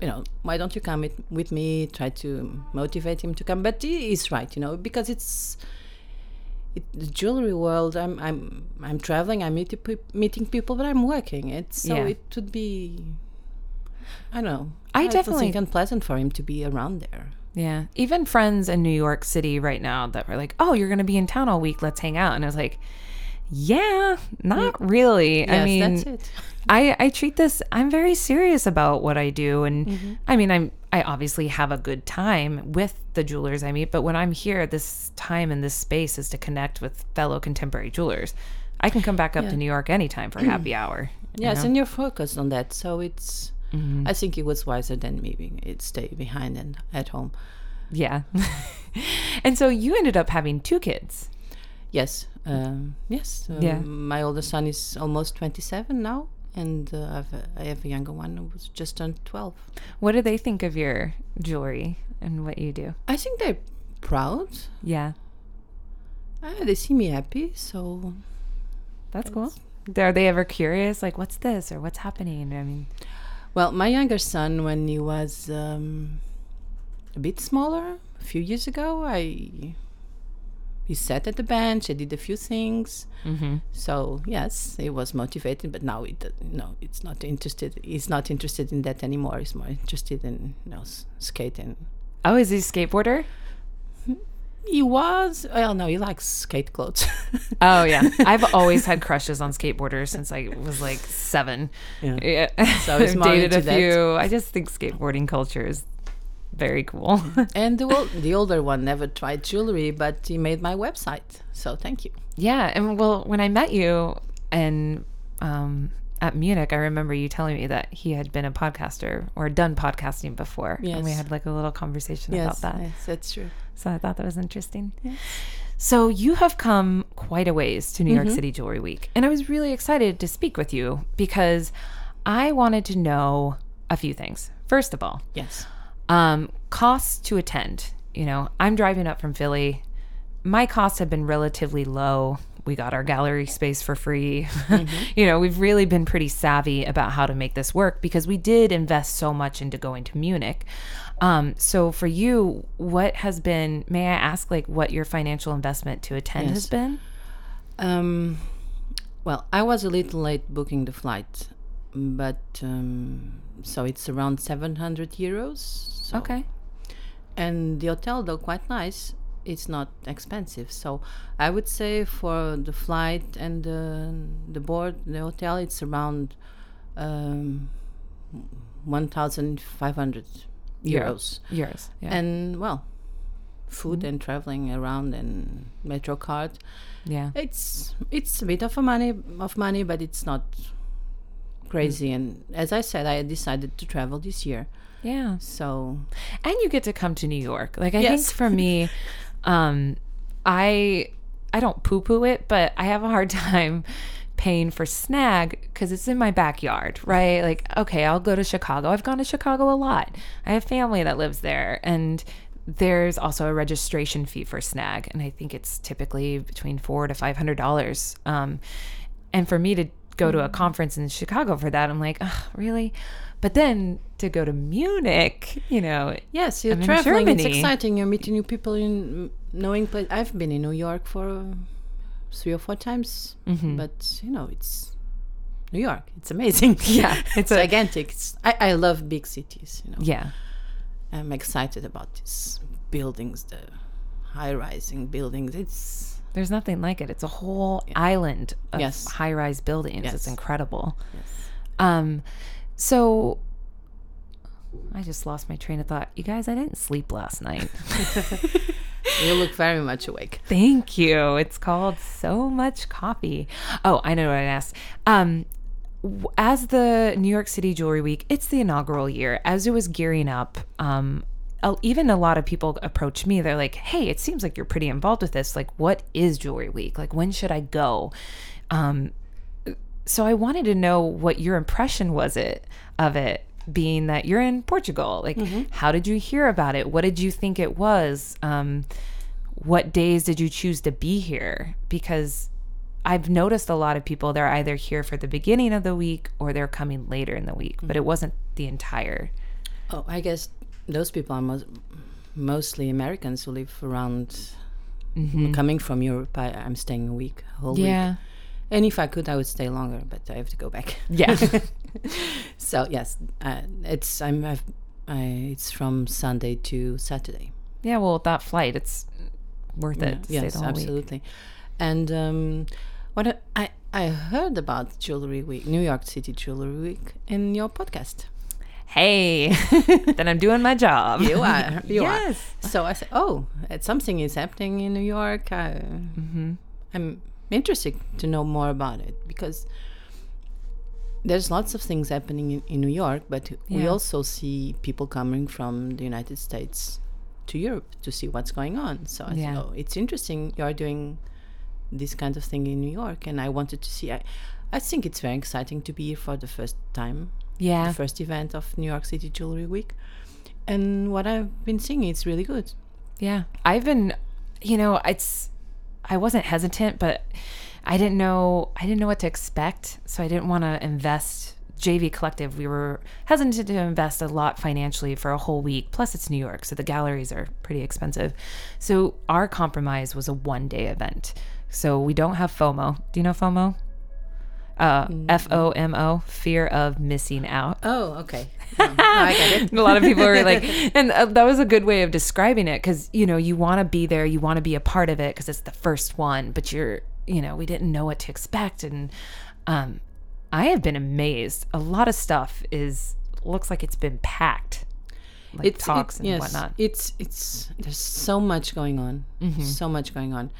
you know, why don't you come with, with me? Try to motivate him to come, but he is right, you know, because it's it, the jewelry world. I'm I'm I'm traveling. I'm meeting meeting people, but I'm working. It's so Yeah. it would be. I don't know. I don't definitely- think unpleasant for him to be around there. Yeah, even friends in New York City right now that were like, "Oh, you're going to be in town all week. Let's hang out." And I was like, "Yeah, not really. I mean, that's it. [laughs] I I treat this. I'm very serious about what I do, and Mm-hmm. I mean, I'm I obviously have a good time with the jewelers I meet, but when I'm here, this time in this space is to connect with fellow contemporary jewelers. I can come back up Yeah. to New York anytime for happy [clears throat] hour. you Yes, know? and you're focused on that, so it's. Mhm. I think it was wiser than maybe it stay behind and at home. yeah. [laughs] and so you ended up having two kids. Yes, um, yes. Um, Yeah. My older son is almost twenty-seven now, and uh, I've a, I have a younger one who was just turned twelve. What do they think of your jewelry and what you do? I think they're proud. Yeah, Uh, they see me happy, so that's cool. Are they ever curious, like, what's this or what's happening? I mean, Well, my younger son, when he was um, a bit smaller, a few years ago, I he sat at the bench. I did a few things. mm-hmm. So yes, he was motivated, but now it no, it's not interested. He's not interested in that anymore. He's more interested in you know skating. oh, is he a skateboarder? He was well, no, he likes skate clothes. [laughs] Oh yeah, I've always had crushes on skateboarders since I was like seven. yeah. [laughs] Yeah, So [laughs] I've dated a that. few. I just think skateboarding culture is very cool. And the ol- the older one never tried jewelry, but he made my website. So thank you. yeah, and well, when I met you, and um, at Munich, I remember you telling me that he had been a podcaster or done podcasting before. And we had like a little conversation yes, about that. yes, that's true. So I thought that was interesting. So you have come quite a ways to New York Mhm. City Jewelry Week. And I was really excited to speak with you because I wanted to know a few things. First of all, Yes. um, costs to attend. You know, I'm driving up from Philly. My costs have been relatively low. We got our gallery space for free. [laughs] you know, we've really been pretty savvy about how to make this work because we did invest so much into going to Munich. Um, so for you, what has been, may I ask, like, what your financial investment to attend has been? Um, well, I was a little late booking the flight, but um, so it's around 700 euros. So, Okay. And the hotel, though quite nice, it's not expensive. So I would say for the flight and the, the board, the hotel, it's around um, 1,500 Euro. euros. Yeah. And well, food and traveling around and metro card. yeah. It's it's a bit of a money of money, but it's not crazy. And as I said, I decided to travel this year. Yeah. So and you get to come to New York. Like I Yes. think for me, [laughs] um, I I don't poo poo it, but I have a hard [laughs] time paying for SNAG because it's in my backyard, right? Like, okay, I'll go to Chicago. I've gone to Chicago a lot. I have family that lives there, and there's also a registration fee for SNAG, and I think it's typically between four to five hundred dollars. Um, and for me to go to a conference in Chicago for that, I'm like, really? But then to go to Munich, you know, yes, you're I'm in traveling. It's exciting. You're meeting new people in knowing place. I've been in New York for three or four times, Mm-hmm. but you know it's New York. It's amazing. [laughs] Yeah, [laughs] it's gigantic. It's, I I love big cities. You know. yeah. I'm excited about these buildings, the high rising buildings. It's There's nothing like it. It's a whole island of Yes. high-rise buildings. It's incredible. yes. Um, so I just lost my train of thought. You guys, I didn't sleep last night. [laughs] you look very much awake. Thank you. It's called so much coffee. Oh, I know what I asked. Um, as the New York City Jewelry Week, it's the inaugural year. As it was gearing up, um, even a lot of people approach me. They're like, "Hey, it seems like you're pretty involved with this. Like, what is Jewelry Week? Like, when should I go?" Um, so I wanted to know what your impression was it of it being that you're in Portugal. Like, mm-hmm. how did you hear about it? What did you think it was? Um, what days did you choose to be here? Because I've noticed a lot of people they're either here for the beginning of the week or they're coming later in the week, but it mm-hmm. wasn't the entire. Oh, I guess those people are most, mostly Americans who live around. Mm-hmm. Coming from Europe, I, I'm staying a week, a whole week. And if I could, I would stay longer, but I have to go back. Yeah. [laughs] so yes, uh, it's I'm I've, I, it's from Sunday to Saturday. yeah. Well, that flight, it's worth it. to stay yes, whole week. absolutely. And um, what I- I I heard about Jewelry Week, New York City Jewelry Week, in your podcast. Hey, [laughs] then I'm doing my job. You are, [laughs] you yes. are. So I said, oh, something is happening in New York. I, Mm-hmm. I'm interested to know more about it because there's lots of things happening in, in New York, but we also see people coming from the United States to Europe to see what's going on. So I Yeah. oh, it's interesting you're doing this kind of thing in New York, and I wanted to see. I, I think it's very exciting to be here for the first time, Yeah. the first event of New York City Jewelry Week. And what I've been seeing, it's really good. Yeah. I've been, you know, it's, I wasn't hesitant, but I didn't know, I didn't know what to expect. So I didn't want to invest. JV Collective, we were hesitant to invest a lot financially for a whole week. Plus, it's New York, so the galleries are pretty expensive. So our compromise was a one day event. So we don't have FOMO. Do you know FOMO? Uh, F O M O, fear of missing out. Oh, okay. [laughs] Oh, I get it. a lot of people are like, [laughs] and uh, that was a good way of describing it because you know you want to be there, you want to be a part of it because it's the first one, but you're, you know, we didn't know what to expect, and um, I have been amazed. A lot of stuff is looks like it's been packed, like it's talks it- and yes, whatnot. It's it's there's so much going on, Mm-hmm. so much going on,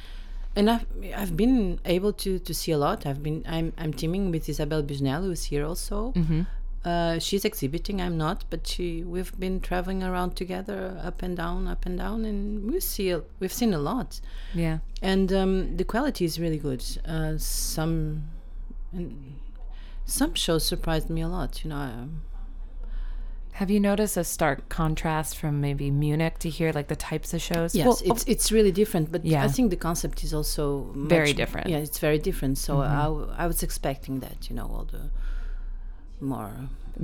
and I've I've been able to to see a lot. I've been I'm I'm teaming with Isabel Busnello, who's here also. Mm-hmm. Uh, she's exhibiting. I'm not, but she we've been traveling around together, up and down, up and down, and we see we've seen a lot, Yeah. and um, the quality is really good. Uh, some and some shows surprised me a lot. You know, um, Have you noticed a stark contrast from maybe Munich to here, like the types of shows? Yes, Well, it's it's really different, but Yeah. I think the concept is also much- Very different. Mm-hmm. Yeah, it's very different. So I, w- I was expecting that, you know, all the more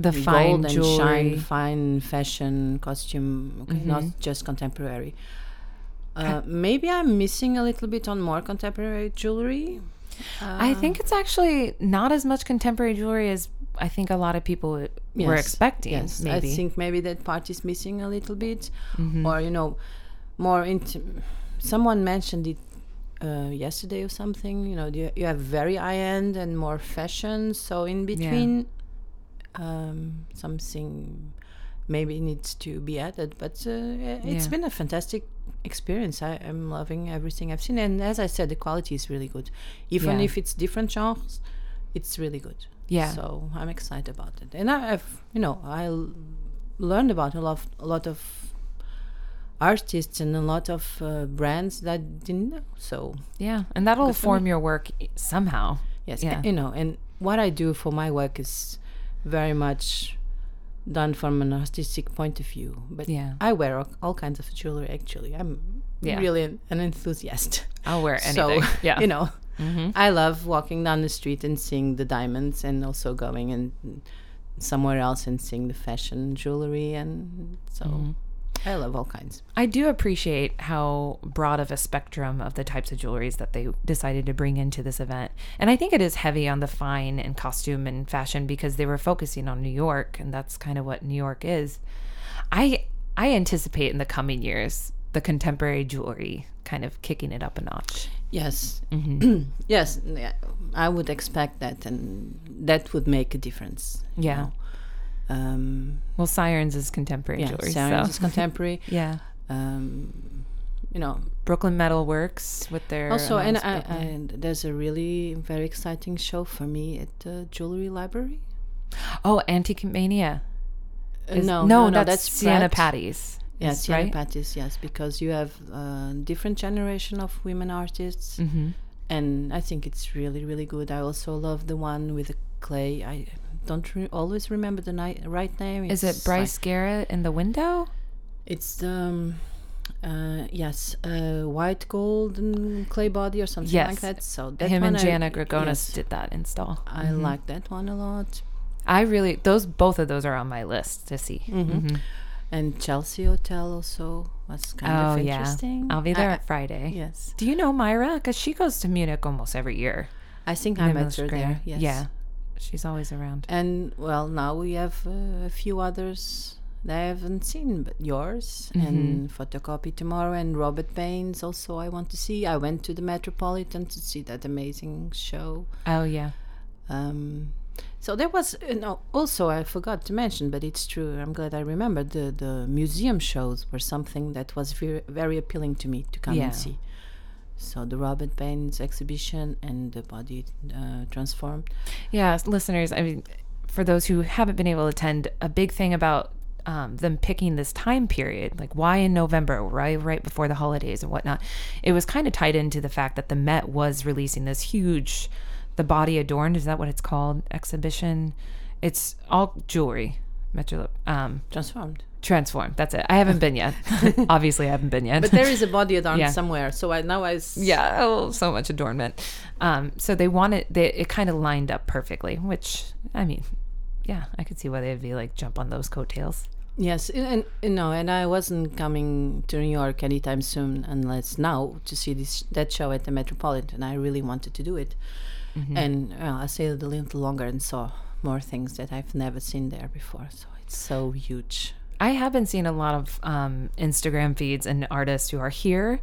The fine gold and jewelry. shine, fine fashion, costume, okay, Mm-hmm. not just contemporary. Uh, maybe I'm missing a little bit on more contemporary jewelry. I think it's actually not as much contemporary jewelry as I think a lot of people were Yes, expecting. Yes, maybe. Mm-hmm. I think maybe that part is missing a little bit, or you know, more into. Someone mentioned it uh, yesterday or something. You know, you, you have very high end and more fashion. So in between, um, something maybe needs to be added. But uh, it's Yeah. been a fantastic experience. I am loving everything I've seen, and as I said, the quality is really good. Even Yeah. if it's different genres, it's really good. Yeah. So I'm excited about it, and I- I've you know I learned about a lot, a lot of artists and a lot of uh, brands that didn't know. So yeah, and that'll form your work somehow. yes, Yeah. you know, and what I do for my work is very much done from an artistic point of view. But Yeah. I wear all, all kinds of jewelry. Actually, I'm Yeah. really an, an enthusiast. I'll wear [laughs] anything. So yeah. you know, Mhm. I love walking down the street and seeing the diamonds, and also going and somewhere else and seeing the fashion jewelry, and so Mm-hmm. I love all kinds. I do appreciate how broad of a spectrum of the types of jewelries that they decided to bring into this event. And I think it is heavy on the fine and costume and fashion because they were focusing on New York and that's kind of what New York is. I I anticipate in the coming years the contemporary jewelry kind of kicking it up a notch. Yes, Mm-hmm. [clears throat] yes, I would expect that, and that would make a difference. you Yeah. know. Um, Well, Sirens is contemporary yeah, jewelry. Sarah's so. is contemporary. [laughs] yeah. Um, you know, Brooklyn Metal Works with their also, and, I, and there's a really very exciting show for me at the Jewelry Library. oh, Antique Mania. Uh, Is- no, no, no, that's, that's Sienna. Patti's. Yes, right? Patti's, yes, because you have a different generation of women artists, Mm-hmm. and I think it's really, really good. I also love the one with the clay. I don't re- always remember the ni- right name. Is it Bryce like- Garrett in the window? it's um, uh, yes, uh, white gold clay body or something Yes. like that. So that Him and I- Jana Gregonis yes, did that install. I like that one a lot. I really those both of those are on my list to see. Mhm. And Chelsea Hotel also was kind Oh of yeah, interesting. I'll be there I- at Friday. yes, Do you know Myra? Because she goes to Munich almost every year. I think I met her there. Yes. Yeah, she's always around. And well, now we have uh, a few others that I haven't seen, but yours Mm-hmm. and Photocopy tomorrow and Robert Baines also I want to see. I went to the Metropolitan to see that amazing show. Oh yeah, Um, so there was, you know, also I forgot to mention, but it's true. I'm glad I remembered the the museum shows were something that was very very appealing to me to come Yeah. and see. So the Robert Baines exhibition and the body uh, transformed. yeah. Listeners, I mean, for those who haven't been able to attend, a big thing about um, them picking this time period, like why in November, right, right before the holidays and whatnot, it was kind of tied into the fact that the Met was releasing this huge, the body adorned, is that what it's called, exhibition? It's all jewelry, Metro, um, Transformed. transformed. That's it. I haven't been yet. [laughs] [laughs] Obviously, I haven't been yet. But there is a body adorned Yeah. somewhere. So I now I s- yeah oh, so much adornment um so they wanted they it kind of lined up perfectly which i mean yeah i could see why they'd be like jump on those coattails Yes, and, and know, and I wasn't coming to New York anytime soon, unless now to see this that show at the Metropolitan. I really wanted to do it, Mm-hmm. and well, I stayed a little longer and saw more things that I've never seen there before. So it's so huge. i have been seeing a lot of um instagram feeds and artists who are here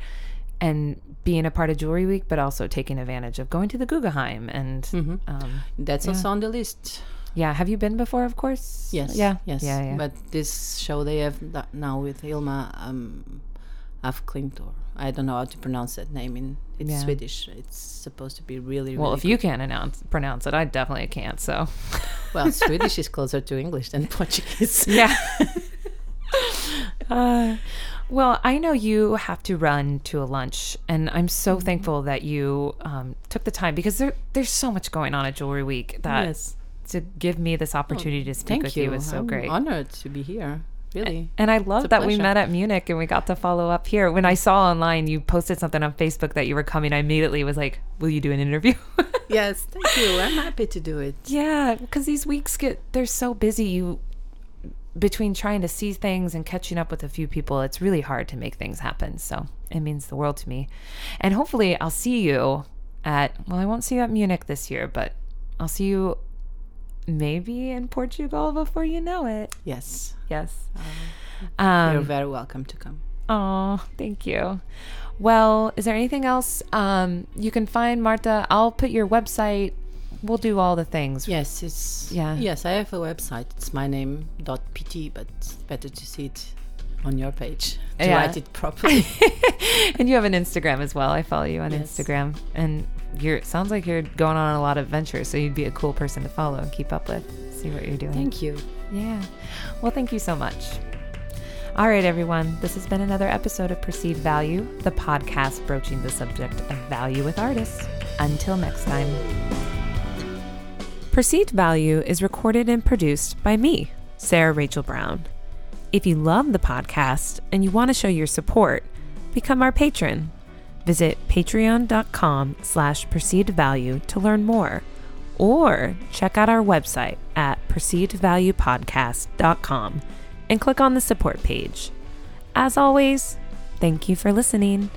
and being a part of jewelry week but also taking advantage of going to the guggenheim and Mm-hmm. um That's also on the list. yeah have you been before of course Yes. yeah Yes. yeah yeah But this show they have now with Ilma um, af Klint or I don't know how to pronounce that name in it's Yeah. Swedish. It's supposed to be really, Well, really if you can't announce pronounce it, I definitely can't. So [laughs] Well, Swedish is closer to English than [laughs] Portuguese. [laughs] yeah. uh, well, I know you have to run to a lunch, and I'm so Mm-hmm. thankful that you um, took the time because there there's so much going on at Jewelry Week that yes. to give me this opportunity to speak with you. you is so I'm great. honored to be here. Really. And I love that we met at Munich and we got to follow up here. When I saw online you posted something on Facebook that you were coming, I immediately was like, "Will you do an interview?" [laughs] yes, thank you. I'm happy to do it. yeah, because these weeks get they're so busy. You between trying to see things and catching up with a few people, it's really hard to make things happen. So it means the world to me. And hopefully, I'll see you at. Well, I won't see you at Munich this year, but I'll see you maybe in Portugal before you know it. Yes. Yes. You're Um, very welcome to come. Oh, thank you. Well, is there anything else um, you can find, Marta? I'll put your website. We'll do all the things. Yes, it's Yeah. Yes, I have a website. It's my name dot pt, but it's better to see it on your page to Yeah. write it properly. [laughs] and you have an Instagram as well. I follow you on Yes. Instagram, and you're it sounds like you're going on a lot of adventures. So you'd be a cool person to follow and keep up with. See what you're doing. Thank you. Yeah. Well, thank you so much. All right, everyone. This has been another episode of Perceived Value, the podcast broaching the subject of value with artists. Until next time. Perceived Value is recorded and produced by me, Sarah Rachel Brown. If you love the podcast and you want to show your support, become our patron. Visit patreon.com slash perceived value to learn more or check out our website at perceivedvaluepodcast.com and click on the support page. As always, thank you for listening.